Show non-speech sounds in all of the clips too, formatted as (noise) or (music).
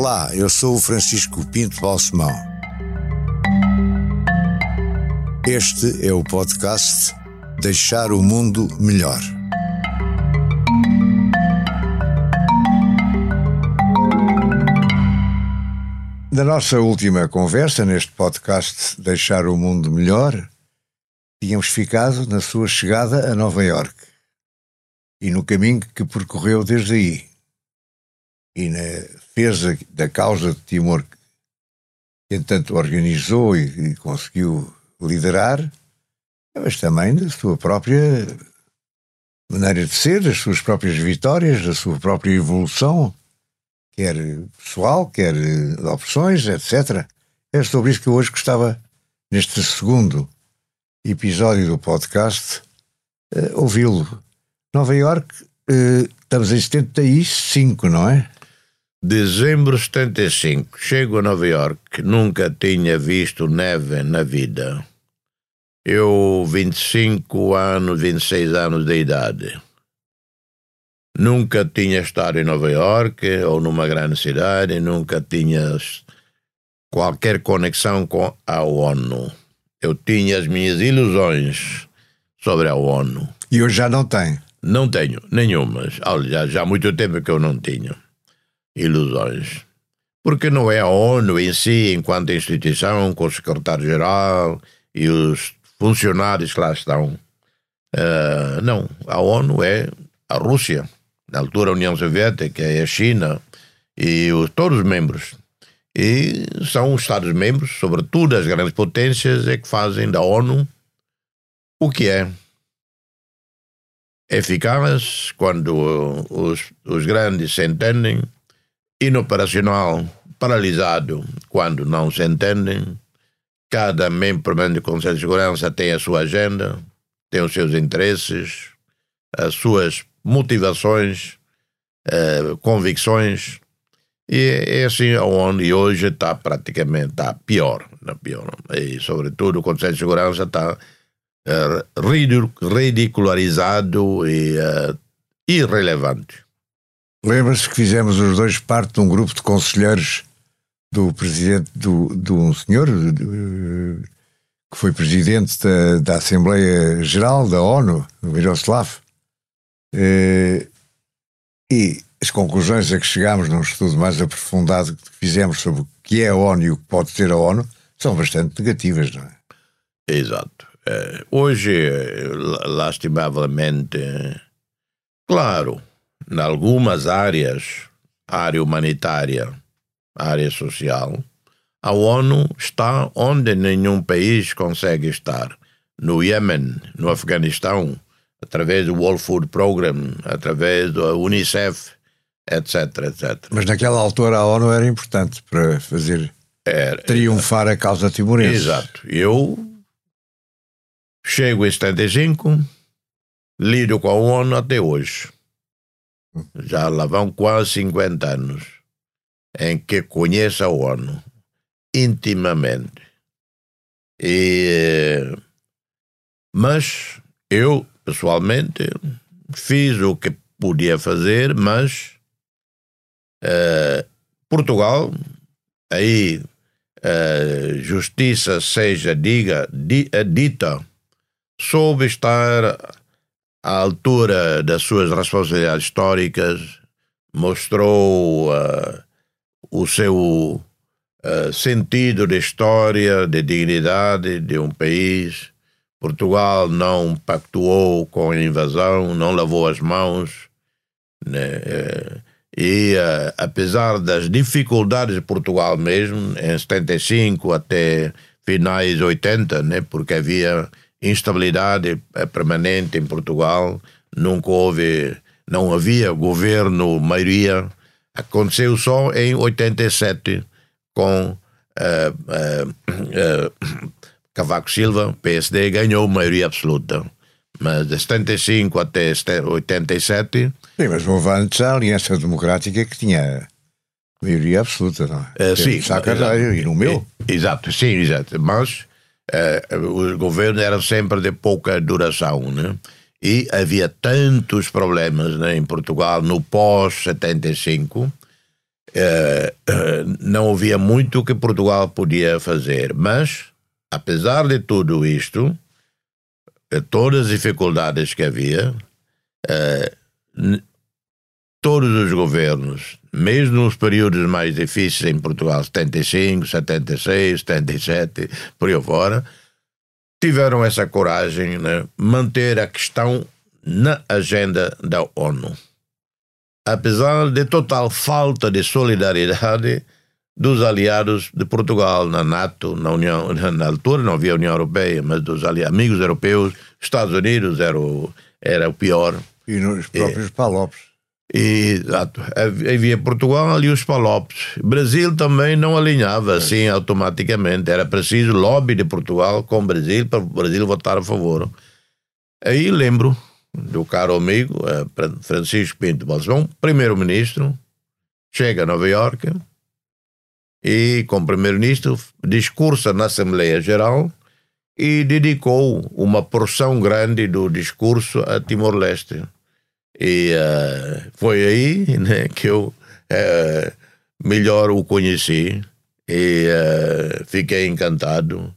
Olá, eu sou o Francisco Pinto Balsemão. Este é o podcast Deixar o Mundo Melhor. Na nossa última conversa neste podcast Deixar o Mundo Melhor, tínhamos ficado na sua chegada a Nova York e no caminho que percorreu desde aí e na defesa da causa de Timor que entanto organizou e, e conseguiu liderar, mas também da sua própria maneira de ser, das suas próprias vitórias, da sua própria evolução, quer pessoal, quer de opções, etc. É sobre isso que eu hoje gostava, neste segundo episódio do podcast, uh, ouvi-lo. Nova York, uh, estamos em 75, não é? Dezembro de 75. Chego a Nova York. Nunca tinha visto neve na vida. Eu, 25 anos, 26 anos de idade. Nunca tinha estado em Nova York ou numa grande cidade, nunca tinha qualquer conexão com a ONU. Eu tinha as minhas ilusões sobre a ONU. E hoje já não tem? Não tenho, nenhumas. Já, já há muito tempo que eu não tinha ilusões. Porque não é a ONU em si, enquanto instituição, com o secretário-geral e os funcionários que lá estão. Uh, não, a ONU é a Rússia, na altura a União Soviética, é a China e os, todos os membros. E são os Estados-membros, sobretudo as grandes potências, é que fazem da ONU o que é eficaz quando os, os grandes se entendem inoperacional, paralisado quando não se entendem. Cada membro do Conselho de Segurança tem a sua agenda, tem os seus interesses, as suas motivações, eh, convicções. E é assim onde hoje está praticamente está pior, pior. E, sobretudo, o Conselho de Segurança está eh, ridicularizado e eh, irrelevante. Lembra-se que fizemos os dois parte de um grupo de conselheiros do presidente, do, de um senhor que foi presidente da, da Assembleia Geral da ONU, do Miroslav. Eh, e as conclusões a que chegámos num estudo mais aprofundado que fizemos sobre o que é a ONU e o que pode ser a ONU são bastante negativas, não é? Exato. Eh, hoje, lastimavelmente, claro, em algumas áreas, área humanitária, área social, a ONU está onde nenhum país consegue estar. No Iêmen, no Afeganistão, através do World Food Program, através do Unicef, etc, etc. Mas naquela altura a ONU era importante para fazer era, triunfar a causa timorense. Exato. Eu chego em 75, lido com a ONU até hoje. Já lá vão quase 50 anos em que conheço a ONU intimamente. E, mas eu, pessoalmente, fiz o que podia fazer, mas uh, Portugal, aí uh, justiça seja diga, di, dita, soube estar à altura das suas responsabilidades históricas, mostrou uh, o seu uh, sentido de história, de dignidade de um país. Portugal não pactuou com a invasão, não lavou as mãos. Né? E uh, apesar das dificuldades de Portugal mesmo, em 75 até finais 80, né? porque havia instabilidade é permanente em Portugal, nunca houve, não havia governo, maioria. Aconteceu só em 87 com uh, uh, uh, Cavaco Silva, PSD, ganhou maioria absoluta. Mas de 75 até 87. Sim, mas houve antes a Aliança Democrática que tinha maioria absoluta, não é? Sim. Sacarreiro e no meu. Exato, sim, exato. Mas uh, os governos eram sempre de pouca duração, né? E havia tantos problemas né, em Portugal no pós-75 eh, eh, não havia muito que Portugal podia fazer. Mas, apesar de tudo isto, todas as dificuldades que havia, todos os governos, mesmo nos períodos mais difíceis em Portugal, 75, 76, 77, por aí fora, tiveram essa coragem de né, manter a questão na agenda da ONU. Apesar de total falta de solidariedade dos aliados de Portugal na NATO, na União, (laughs) na altura não havia União Europeia, mas dos amigos europeus, Estados Unidos era o, era o pior. E nos próprios e, Palopes. Exato. Havia Portugal e os Palopes. Brasil também não alinhava assim automaticamente. Era preciso lobby de Portugal com o Brasil para o Brasil votar a favor. Aí lembro do caro amigo eh, Francisco Pinto Balsão, primeiro-ministro, chega a Nova Iorque e, como primeiro-ministro, discursa na Assembleia Geral e dedicou uma porção grande do discurso a Timor-Leste. E uh, foi aí né, que eu uh, melhor o conheci e uh, fiquei encantado,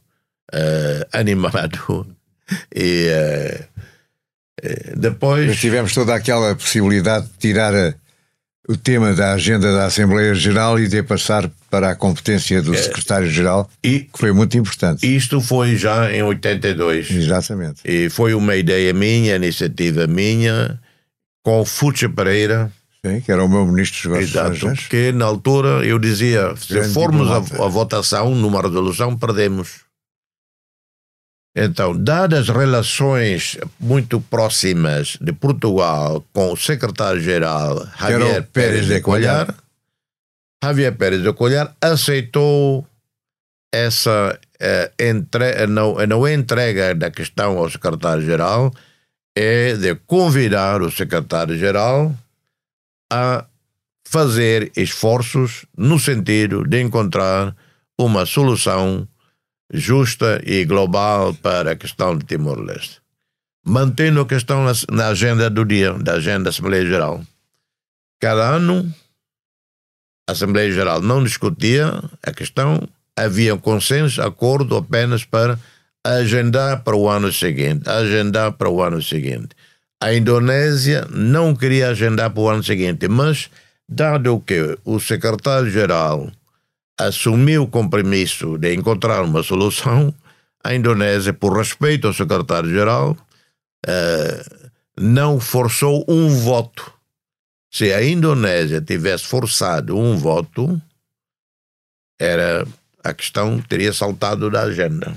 animado e depois... Mas tivemos toda aquela possibilidade de tirar a, o tema da agenda da Assembleia Geral e de passar para a competência do secretário-geral, que foi muito importante. Isto foi já em 82. Exatamente. E foi uma ideia minha, iniciativa minha, com Fucha Pereira. Sim, que era o meu ministro dos Exato, que na altura eu dizia, se formos a, a, votação numa resolução, perdemos. Então, dadas as relações muito próximas de Portugal com o secretário-geral Javier Pérez de Colhar, Javier Pérez de Colhar aceitou essa eh, entre, não, não entrega da questão ao secretário-geral, é de convidar o secretário-geral a fazer esforços no sentido de encontrar uma solução justa e global para a questão de Timor-Leste, mantendo a questão na, agenda do dia, da agenda da Assembleia Geral. Cada ano, a Assembleia Geral não discutia a questão, havia consenso, acordo apenas para agendar para o ano seguinte, agendar para o ano seguinte. A Indonésia não queria agendar para o ano seguinte, mas, dado que o secretário-geral assumiu o compromisso de encontrar uma solução, a Indonésia, por respeito ao secretário-geral, eh, não forçou um voto. Se a Indonésia tivesse forçado um voto, era a questão teria saltado da agenda.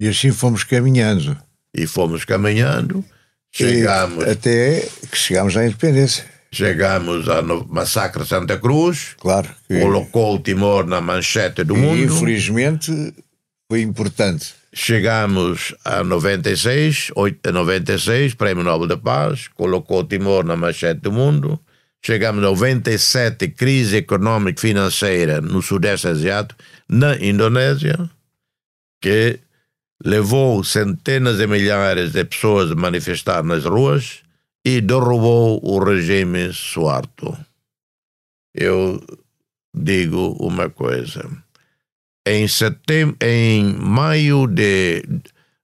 E assim fomos caminhando. E fomos caminhando, chegamos. E até que chegamos à independência. Chegamos ao massacre de Santa Cruz. Claro. Que... Colocou o Timor na manchete do e, mundo. Infelizmente foi importante. Chegamos a 96, 8, 96, Prémio Nobel da Paz, colocou o Timor na manchete do mundo. Chegamos a 97, crise econômica financeira no Sudeste Asiático, na Indonésia, que levou centenas de milhares de pessoas a manifestar nas ruas e derrubou o regime Suarto. Eu digo uma coisa. Em, setembro, em maio de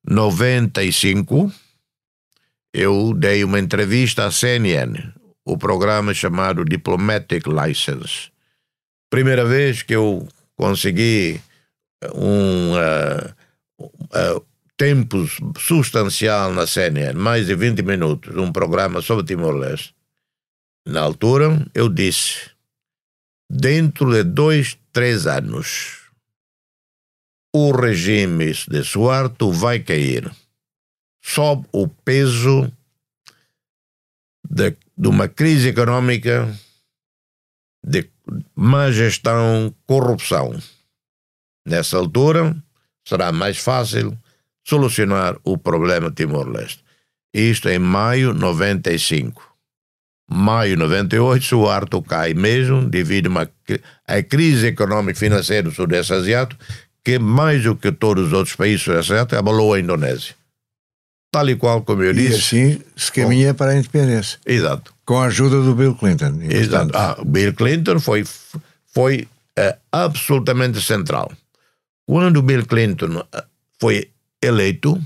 95, eu dei uma entrevista à CNN, o programa chamado Diplomatic License. Primeira vez que eu consegui um uh, uh, tempo substancial na CNN, mais de 20 minutos, um programa sobre Timor-Leste. Na altura, eu disse: dentro de dois, três anos, o regime de Suarto vai cair sob o peso de, de uma crise econômica, de má gestão, corrupção. Nessa altura, será mais fácil solucionar o problema Timor-Leste. Isto em maio 95. Maio 98, Suarto cai mesmo devido à crise econômica e financeira do Sudeste Asiático, que mais do que todos os outros países do Sudeste Asiático abalou a Indonésia. tal e qual como eu E disse. assim se caminha para a independência. Exato. Com a ajuda do Bill Clinton. E, Exato. Ah, Bill Clinton foi, foi eh, absolutamente central. Quando Bill Clinton eh, foi eleito,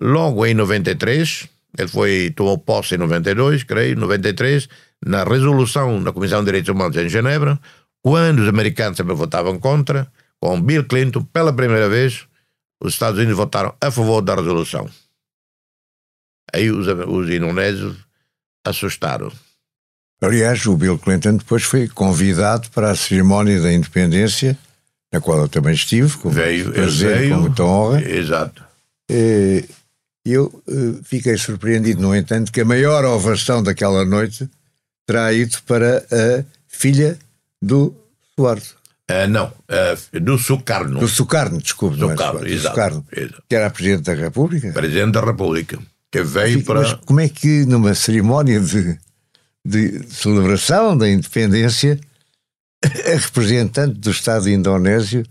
logo em 93, ele foi, tomou posse em 92, creio, 93, na resolução da Comissão de Direitos Humanos em Genebra, quando os americanos sempre votavam contra, com Bill Clinton, pela primeira vez, os Estados Unidos votaram a favor da resolução. Aí os, os indonésios assustaram. aliás, o Bill Clinton depois foi convidado para a cerimónia da independência, na qual eu também estive, com Veio, prazer, veio. com muita honra. Exato. Eh, Eu eh, fiquei surpreendido, no entanto, que a maior ovação daquela noite terá ido para a filha do Suardo. Eh, não, eh, do Sukarno. Do Sucarno, desculpe. não é exato, Sucarno, exato. que era a Presidente da República. Presidente da República, que veio para. Mas como é que numa cerimónia de, de celebração da independência, a representante do Estado indonésio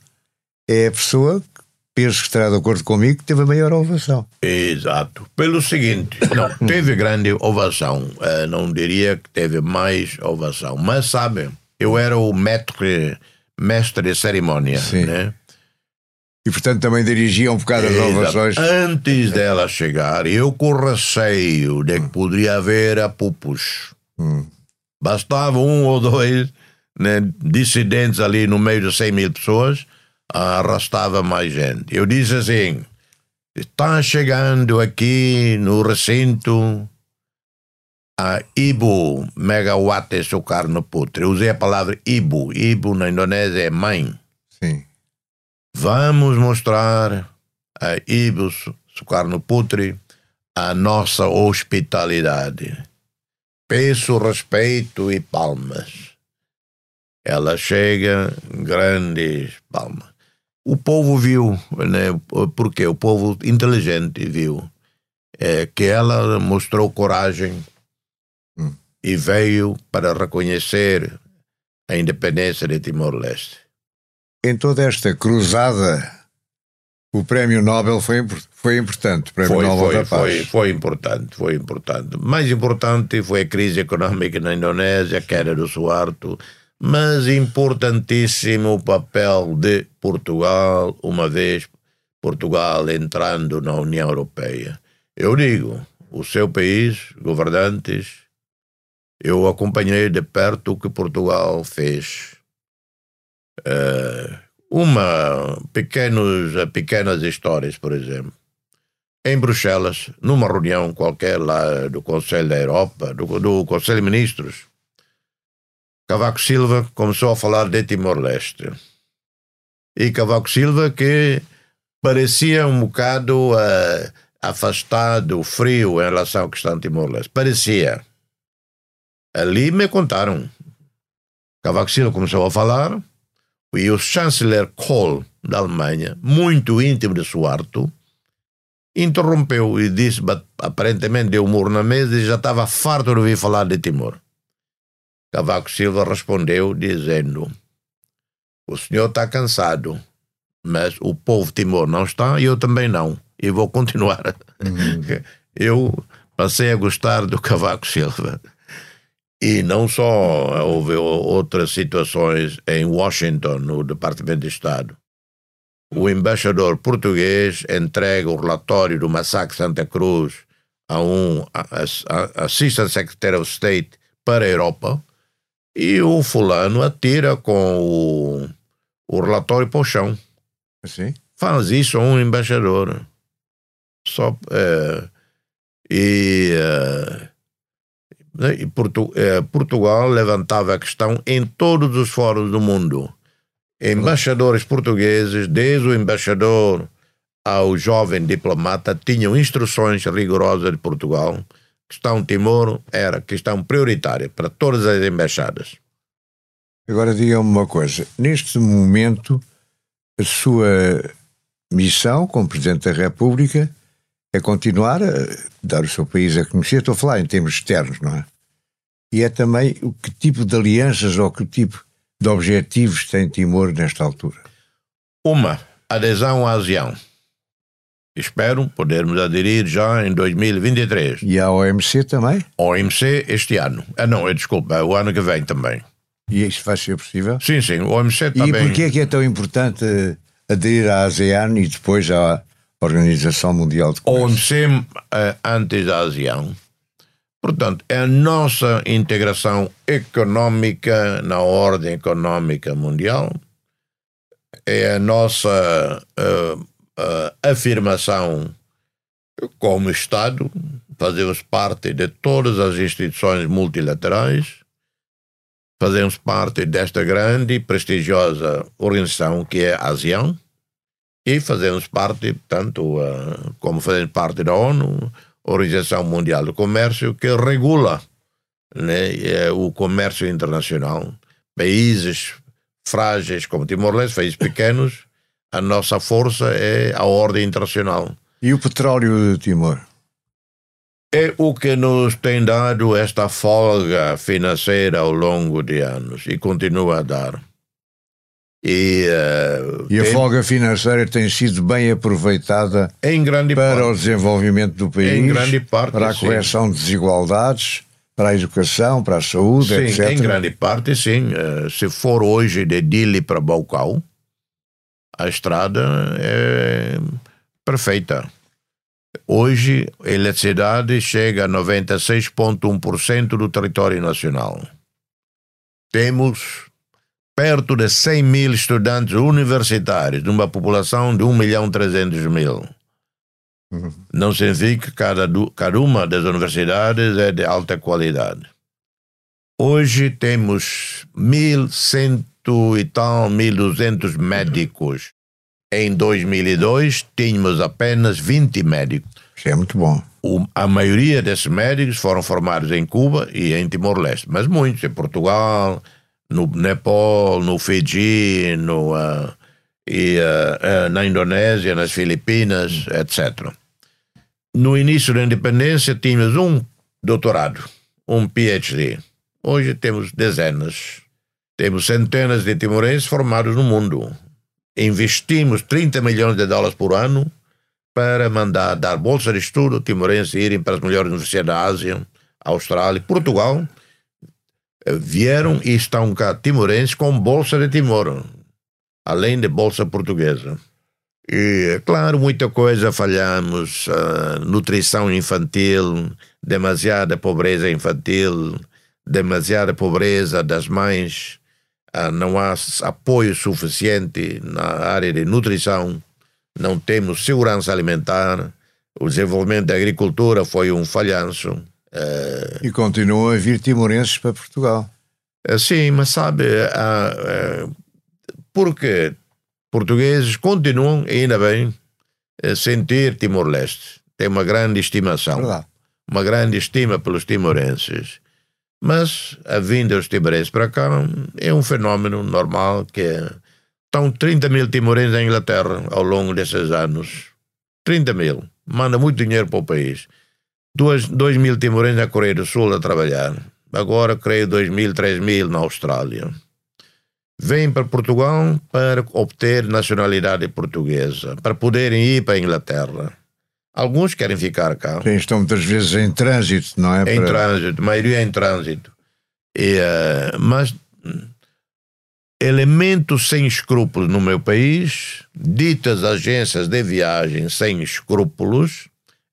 é a pessoa que, penso que estará de acordo comigo, que teve a maior ovação. Exato. Pelo seguinte, não, (coughs) teve grande ovação. Eh, não diria que teve mais ovação. Mas sabe, eu era o maître, mestre de cerimônia. Sim. Né? E, portanto, também dirigia um bocado as Exato. ovações. Antes dela chegar, eu com receio de que poderia haver apupos. Hum. Bastava um ou dois né, dissidentes ali no meio de 100 mil pessoas, arrastava mais gente. Eu disse assim: está chegando aqui no recinto a Ibu Megawatt Sukarno Putre. Eu usei a palavra Ibu. Ibu na Indonésia é mãe. Sim. Vamos mostrar a Ibu Sukarno Putri a nossa hospitalidade. Peço respeito e palmas. Ela chega, grandes palmas. O povo viu, né, porque o povo inteligente viu é, que ela mostrou coragem Hum. e veio para reconhecer a independência de Timor-Leste. Em toda esta cruzada, o Prémio Nobel foi, foi importante. Prémio Foi, Nobel foi, da Paz. foi, foi importante, foi importante. Mais importante foi a crise econômica na Indonésia, a queda do Suarto, mas importantíssimo o papel de Portugal, uma vez Portugal entrando na União Europeia. Eu digo, o seu país, governantes, eu acompanhei de perto o que Portugal fez. Eh, uma pequenos, pequenas histórias, por exemplo em Bruxelas, numa reunião qualquer lá do Conselho da Europa, do, do Conselho de Ministros, Cavaco Silva começou a falar de Timor-Leste. E Cavaco Silva que parecia um bocado eh, afastado, frio em relação à questão de Timor-Leste. Parecia. Ali me contaram. Cavaco Silva começou a falar e o chanceler Kohl, da Alemanha, muito íntimo de Suarto, interrompeu e disse, aparentemente deu um murro na mesa e já estava farto de ouvir falar de Timor. Cavaco Silva respondeu dizendo: O senhor está cansado, mas o povo Timor não está e eu também não. E vou continuar. (laughs) Eu passei a gostar do Cavaco Silva. E não só houve outras situações em Washington, no Departamento de Estado o embaixador português entrega o relatório do massacre de Santa Cruz a um Assistant Secretary of State para a Europa e o fulano atira com o, o relatório para o chão. Assim? Faz isso um embaixador. Só, eh, e e Portu- eh, Portugal levantava a questão em todos os fóruns do mundo. Embaixadores portugueses, desde o embaixador ao jovem diplomata, tinham instruções rigorosas de Portugal. Questão Timor era questão prioritária para todas as embaixadas. Agora diga-me uma coisa. Neste momento, a sua missão como Presidente da República é continuar a dar o seu país a conhecer. Estou a falar em termos externos, não é? E é também o que tipo de alianças ou que tipo de objetivos tem Timor nesta altura. Uma, adesão à ASEAN. Espero podermos aderir já em 2023. E a OMC também? OMC este ano. Ah, não, é, desculpa, o ano que vem também. E isso vai ser possível? Sim, sim, o OMC também. E porquê é que é tão importante aderir à ASEAN e depois à Organização Mundial de Comércio? OMC eh, antes da ASEAN. Portanto, é a nossa integração económica na ordem económica mundial, é a nossa uh, afirmação como Estado, fazemos parte de todas as instituições multilaterais, fazemos parte desta grande e prestigiosa organização que é a ASEAN, e fazemos parte, tanto uh, como fazemos parte da ONU, Organização Mundial do Comércio, que regula né, é o comércio internacional. Países frágeis como Timor-Leste, países pequenos, a nossa força é a ordem internacional. E o petróleo de Timor? É o que nos tem dado esta folga financeira ao longo de anos e continua a dar. E, uh, e a tem... folga financeira tem sido bem aproveitada para parte. o desenvolvimento do país, em grande parte, para a correção sim. de desigualdades, para a educação, para a saúde, sim, etc. Em grande parte, sim. Uh, se for hoje de Dili para Baucau, a estrada é perfeita. Hoje, a eletricidade chega a 96,1% do território nacional. Temos perto de 100 mil estudantes universitários, de uma população de 1 milhão e 300 mil. Uhum. Não significa que cada, cada uma das universidades é de alta qualidade. Hoje temos 1.100 e tal, 1.200 médicos. Em 2002 tínhamos apenas 20 médicos. Isso é muito bom. O, a maioria desses médicos foram formados em Cuba e em Timor-Leste, mas muitos em Portugal, no Nepal, no Fiji, no, uh, e, uh, uh, na Indonésia, nas Filipinas, etc. No início da independência tínhamos um doutorado, um PhD. Hoje temos dezenas. Temos centenas de timorenses formados no mundo. Investimos 30 milhões de dólares por ano para mandar dar bolsa de estudo timorenses irem para as melhores universidades da Ásia, Austrália, Portugal vieram e estão cá timorenses com bolsa de Timor, além de bolsa portuguesa. E, claro, muita coisa falhamos, uh, nutrição infantil, demasiada pobreza infantil, demasiada pobreza das mães, não há apoio suficiente na área de nutrição, não temos segurança alimentar, o desenvolvimento da agricultura foi um falhanço. Uh, e continuam a vir timorenses para Portugal. Uh, sim, mas sabe, uh, porque portugueses continuam, ainda bem, a sentir Timor-Leste. Tem uma grande estimação. Verdade. Uma grande estima pelos timorenses. Mas a vinda dos timorenses para cá é um fenómeno normal que é, estão 30 mil timorenses na Inglaterra ao longo desses anos. 30 mil. Manda muito dinheiro para o país. 2 mil timorenses na Coreia do Sul a trabalhar. Agora, creio, 2 mil, 3 mil na Austrália. Vêm para Portugal para obter nacionalidade portuguesa, para poderem ir para a Inglaterra. Alguns querem ficar cá. Sim, estão muitas vezes em trânsito, não é? Em para... trânsito, a maioria em trânsito. E, uh, mas elementos sem escrúpulos no meu país, ditas agências de viagem sem escrúpulos,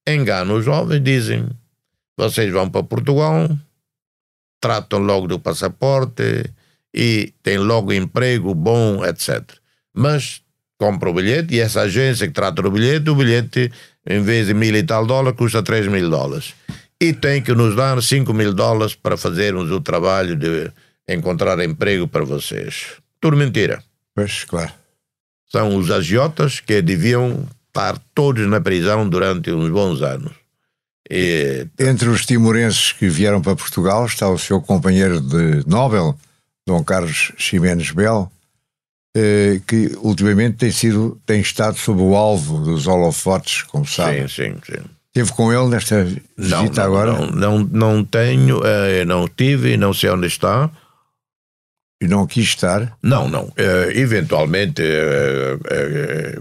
enganam os jovens, dizem: vocês vão para Portugal, tratam logo do passaporte e têm logo emprego bom, etc. Mas compra o bilhete e essa agência que trata do bilhete, o bilhete, em vez de mil e tal dólares, custa três mil dólares. E tem que nos dar cinco mil dólares para fazermos o trabalho de encontrar emprego para vocês. Tudo mentira. Pois, claro. São os agiotas que deviam estar todos na prisão durante uns bons anos. E... Entre os timorenses que vieram para Portugal está o seu companheiro de Nobel, Dom Carlos Ximenes Bel, eh, que ultimamente tem, sido, tem estado sob o alvo dos holofotes, como sabe. Sim, sim, sim. Teve com ele nesta visita não, não, agora? Não, não, não tenho, eh, não tive, não sei onde está. E não quis estar? Não, não. Uh, eventualmente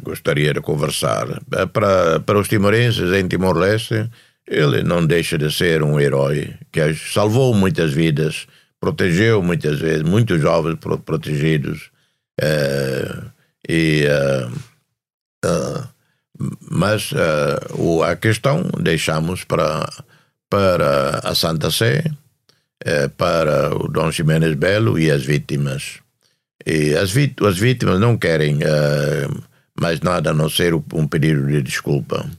gostaria de conversar. para, para os timorenses em Timor-Leste, ele não deixa de ser um herói que salvou muitas vidas, protegeu muitas vezes muitos jovens protegidos. E, mas a questão deixamos para, para a Santa Sé eh, para o Dom Ximenes Belo e as vítimas. E as, as vítimas não querem eh, mais nada a não ser um pedido de desculpa.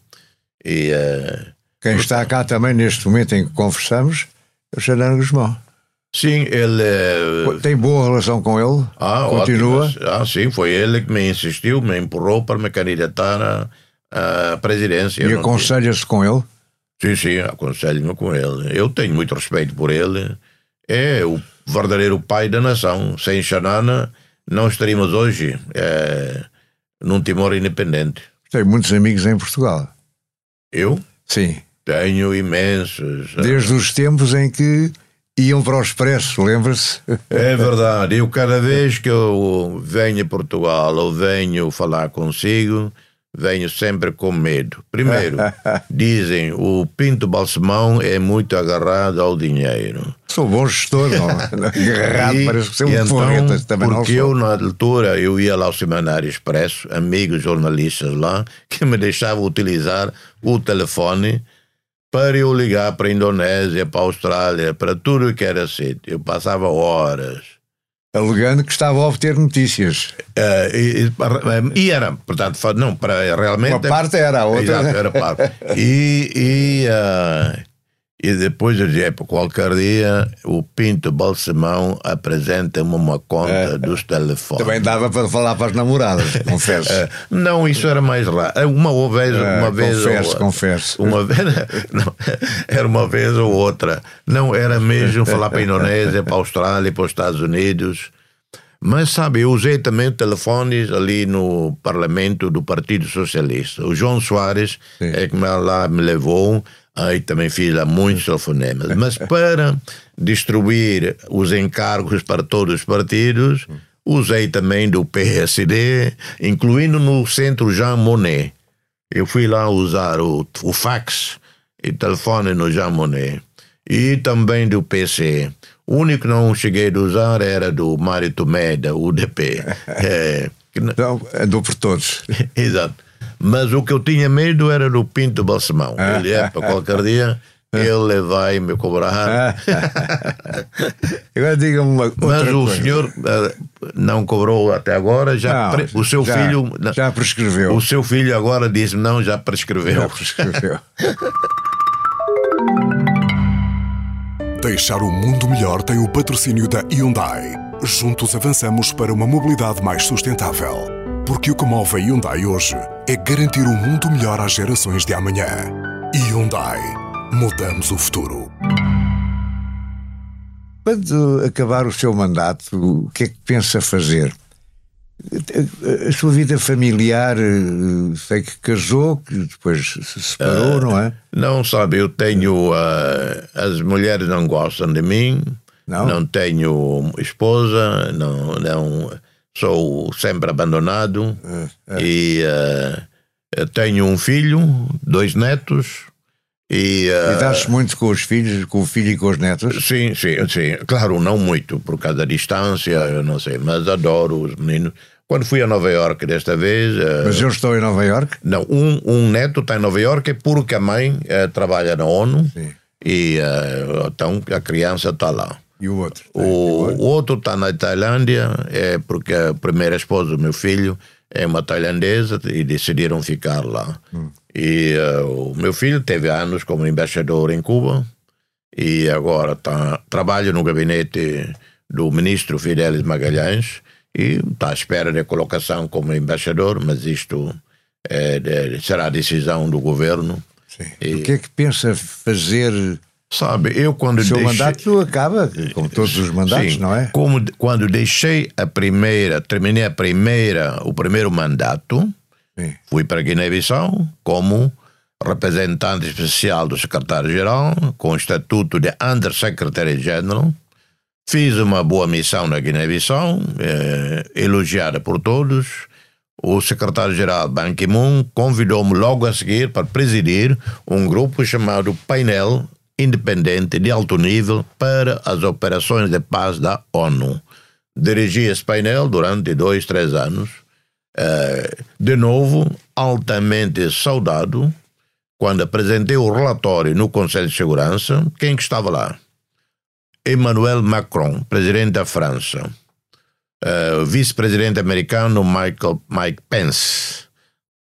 E, eh, Quem está cá também neste momento em que conversamos é o Xanano Guzmão. Sim, ele. Tem boa relação com ele? Ah, Continua? Ah, sim, foi ele que me insistiu, me empurrou para me candidatar à, à presidência. E aconselha-se com ele? Sim, sim, aconselho-me com ele. Eu tenho muito respeito por ele. É o verdadeiro pai da nação. Sem Xanana, não estaríamos hoje é, num Timor independente. Tem muitos amigos em Portugal. Eu? Sim. Tenho imensos. Desde os tempos em que iam para o Expresso, lembra-se? É verdade. Eu, cada vez que eu venho a Portugal ou venho falar consigo, venho sempre com medo. Primeiro, (laughs) dizem o Pinto Balsemão é muito agarrado ao dinheiro. Sou bom gestor, (laughs) não? agarrado, e, parece que ser um então, porreta, também Porque eu, na altura, eu ia lá ao Semanário Expresso, amigos jornalistas lá, que me deixavam utilizar o telefone para eu ligar para a Indonésia, para a Austrália, para tudo que era sítio. Eu passava horas alegando que estava a obter notícias. Uh, e, e, era, portanto, não, para realmente. Uma parte era, a outra. Exato, era (laughs) parte. E, e, uh, e depois eu qualquer dia o Pinto Balsemão apresenta-me uma conta é, dos telefones. Também dava para falar para as namoradas, (laughs) confesso. É, não, isso era mais raro. Uma vez, é, uma vez. Confesso, ou, confesso. Uma vez, (laughs) não, era uma vez ou outra. Não era mesmo falar para a Indonésia, para a Austrália, para os Estados Unidos. Mas, sabe, eu usei também telefones ali no parlamento do Partido Socialista. O João Soares Sim. é que lá me levou Aí também fiz lá muitos telefonemas. Mas para distribuir os encargos para todos os partidos, usei também do PSD, incluindo no centro Jean Monnet. Eu fui lá usar o, o fax e telefone no Jean Monnet. E também do PC. O único que não cheguei a usar era do Mário Tomé, da UDP. (laughs) é, então, andou por todos. (laughs) Exato. Mas o que eu tinha medo era do Pinto Balsemão. Ah. Ele é para qualquer dia. Ele vai me cobrar. (laughs) Agora diga-me uma Mas o coisa. senhor uh, não cobrou até agora. Já não, o seu já, filho. Já prescreveu. O seu filho agora diz não, já prescreveu. Já prescreveu. (laughs) Deixar o mundo melhor tem o patrocínio da Hyundai. Juntos avançamos para uma mobilidade mais sustentável. Porque o que move a Hyundai hoje é garantir um mundo melhor às gerações de amanhã. Hyundai. Mudamos o futuro. Quando acabar o seu mandato, o que é que pensa fazer? A sua vida familiar, eh, sei que casou, que depois se separou, uh, não é? Não, sabe, eu tenho. Uh, as mulheres não gostam de mim, não, não tenho esposa, não. não sou sempre abandonado é, é. e uh, tenho um filho, dois netos. E, uh, e dás muito com os filhos, com o filho e com os netos? Sim, sim, sim. Claro, não muito, por causa da distância, eu não sei, mas adoro os meninos. Quando fui a Nova York desta vez. Uh, mas eu estou em Nova York? Não, um, um neto está em Nova York porque a mãe uh, trabalha na ONU sim. e então a criança está lá. E o outro? O, o outro está na Tailândia, é porque a primeira esposa do meu filho é uma tailandesa e decidiram ficar lá. Hum. E uh, o meu filho teve anos como embaixador em Cuba e agora tá, trabalha no gabinete do ministro Fidel Magalhães e está à espera de colocação como embaixador, mas isto é, de, será decisão do governo. Sim. E, o que é que pensa fazer Sabe, eu quando o seu deixei... mandato acaba, como todos os mandatos, Sim, não é? Como quando deixei a primeira, terminei a primeira, o primeiro mandato, Sim. fui para Guiné-Bissau como representante especial do secretário-geral, com o estatuto de Under Secretary General. Fiz uma boa missão na Guiné-Bissau, eh, elogiada por todos. O secretário-geral Ban Ki-moon convidou-me logo a seguir para presidir um grupo chamado Painel Independente de Alto Nível para as Operações de Paz da ONU. Dirigi esse painel durante dois, três anos. Eh, de novo, altamente saudado, quando apresentei o relatório no Conselho de Segurança, quem que estava lá? Emmanuel Macron, presidente da França. Uh, vice-presidente americano Michael, Mike Pence.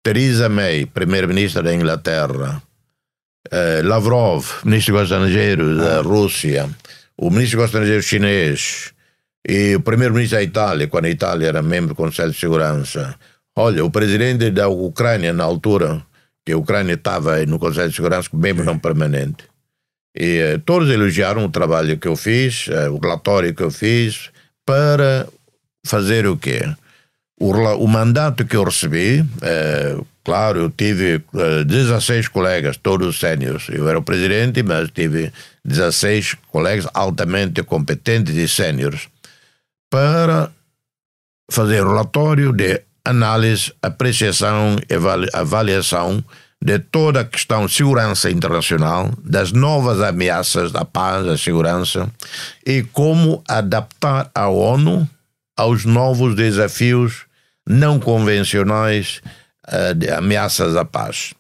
Theresa May, primeira-ministra da Inglaterra. Uh, Lavrov, ministro dos Estrangeiros da Rússia. O ministro dos Estrangeiros chinês. E o primeiro-ministro da Itália, quando a Itália era membro do Conselho de Segurança. Olha, o presidente da Ucrânia, na altura, que a Ucrânia estava no Conselho de Segurança como membro não permanente. E uh, todos elogiaram o trabalho que eu fiz, uh, o relatório que eu fiz, para fazer o quê? O, o mandato que eu recebi, uh, claro, eu tive 16 colegas, todos séniores. Eu era o presidente, mas tive 16 colegas altamente competentes e séniores para fazer relatório de análise, apreciação e avaliação de toda a questão de segurança internacional, das novas ameaças da paz, da segurança e como adaptar a ONU aos novos desafios não convencionais uh, de ameaças à paz.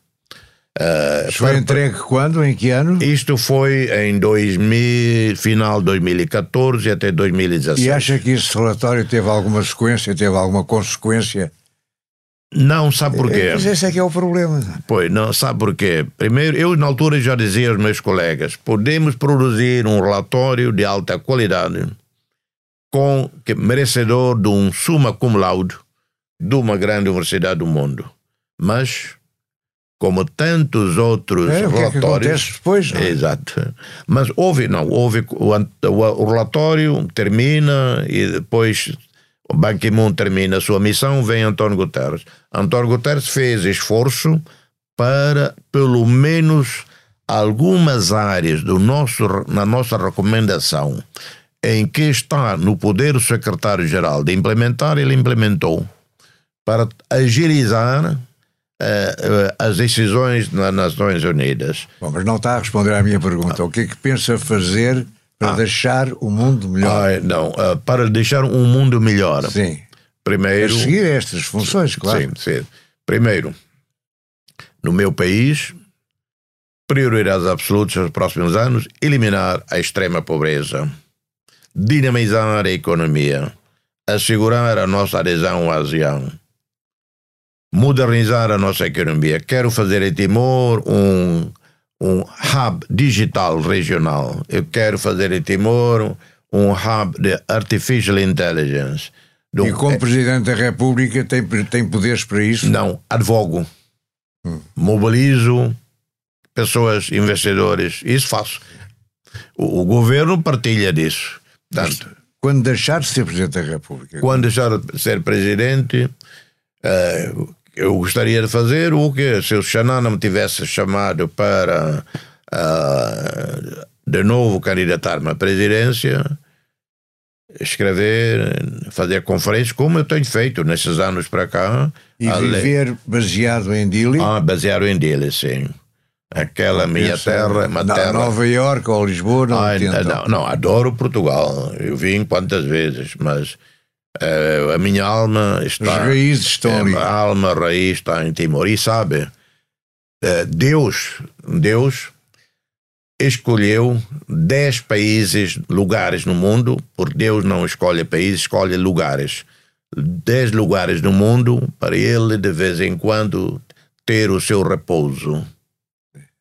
Uh, foi entregue quando? Em que ano? Isto foi em 2000, final de 2014 até 2016. E acha que esse relatório teve alguma sequência, teve alguma consequência não, sabe porquê? Mas esse é que é o problema. Pois, não, sabe porquê? Primeiro, eu na altura já dizia aos meus colegas, podemos produzir um relatório de alta qualidade com que merecedor de um suma cum laude de uma grande universidade do mundo. Mas, como tantos outros é, relatórios... Que é que depois, não? É? Exato. Mas houve, não, houve, o, o, o relatório termina e depois o Ban Ki-moon termina a sua missão, vem António Guterres. António Guterres fez esforço para, pelo menos, algumas áreas do nosso, na nossa recomendação em que está no poder do secretário-geral de implementar, ele implementou para agilizar as decisões nas Nações Unidas. Bom, mas não está a responder à minha pergunta. O que é que pensa fazer para ah. deixar o mundo melhor. Ah, não, uh, para deixar um mundo melhor. Sim. Primeiro. Para seguir estas funções, claro. Sim, sim. Primeiro, no meu país, prioridades absolutas nos próximos anos: eliminar a extrema pobreza, dinamizar a economia, assegurar a nossa adesão ao ASEAN, modernizar a nossa economia. Quero fazer em Timor um um hub digital regional. Eu quero fazer em Timor um hub de artificial intelligence. e como é, Presidente da República tem, tem poderes para isso? Não, advogo. Hum. Mobilizo pessoas, investidores. Isso faço. O, o governo partilha disso. Tanto, quando deixar de ser Presidente da República? Quando deixar de ser Presidente, uh, eu gostaria de fazer o que se o Xanana me tivesse chamado para uh, de novo candidatar-me à presidência, escrever, fazer conferências, como eu tenho feito nesses anos para cá. E viver baseado em Dili? Ah, baseado em Dili, sim. Aquela minha terra, uma terra. Nova York ou Lisboa, não, ah, não, não, adoro Portugal. Eu vim quantas vezes, mas Uh, a minha alma está. As raízes estão é, ali. A alma, a raiz está em Timor. E sabe, uh, Deus, Deus escolheu dez países, lugares no mundo, porque Deus não escolhe países, escolhe lugares. Dez lugares no mundo para ele, de vez em quando, ter o seu repouso.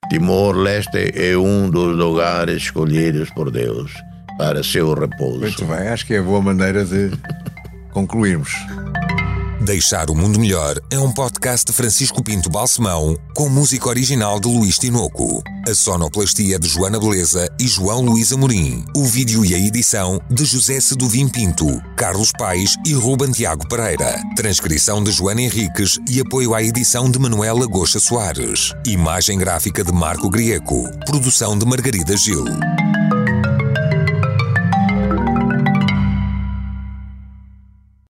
Timor-Leste é um dos lugares escolhidos por Deus para seu repouso. Muito bem, acho que é boa maneira de concluirmos. Deixar o Mundo Melhor é um podcast de Francisco Pinto Balsemão com música original de Luís Tinoco. A sonoplastia de Joana Beleza e João Luís Amorim. O vídeo e a edição de José Seduvim Pinto, Carlos Paes e Ruben Tiago Pereira. Transcrição de Joana Henriques e apoio à edição de Manuela Goxa Soares. Imagem gráfica de Marco Grieco. Produção de Margarida Gil.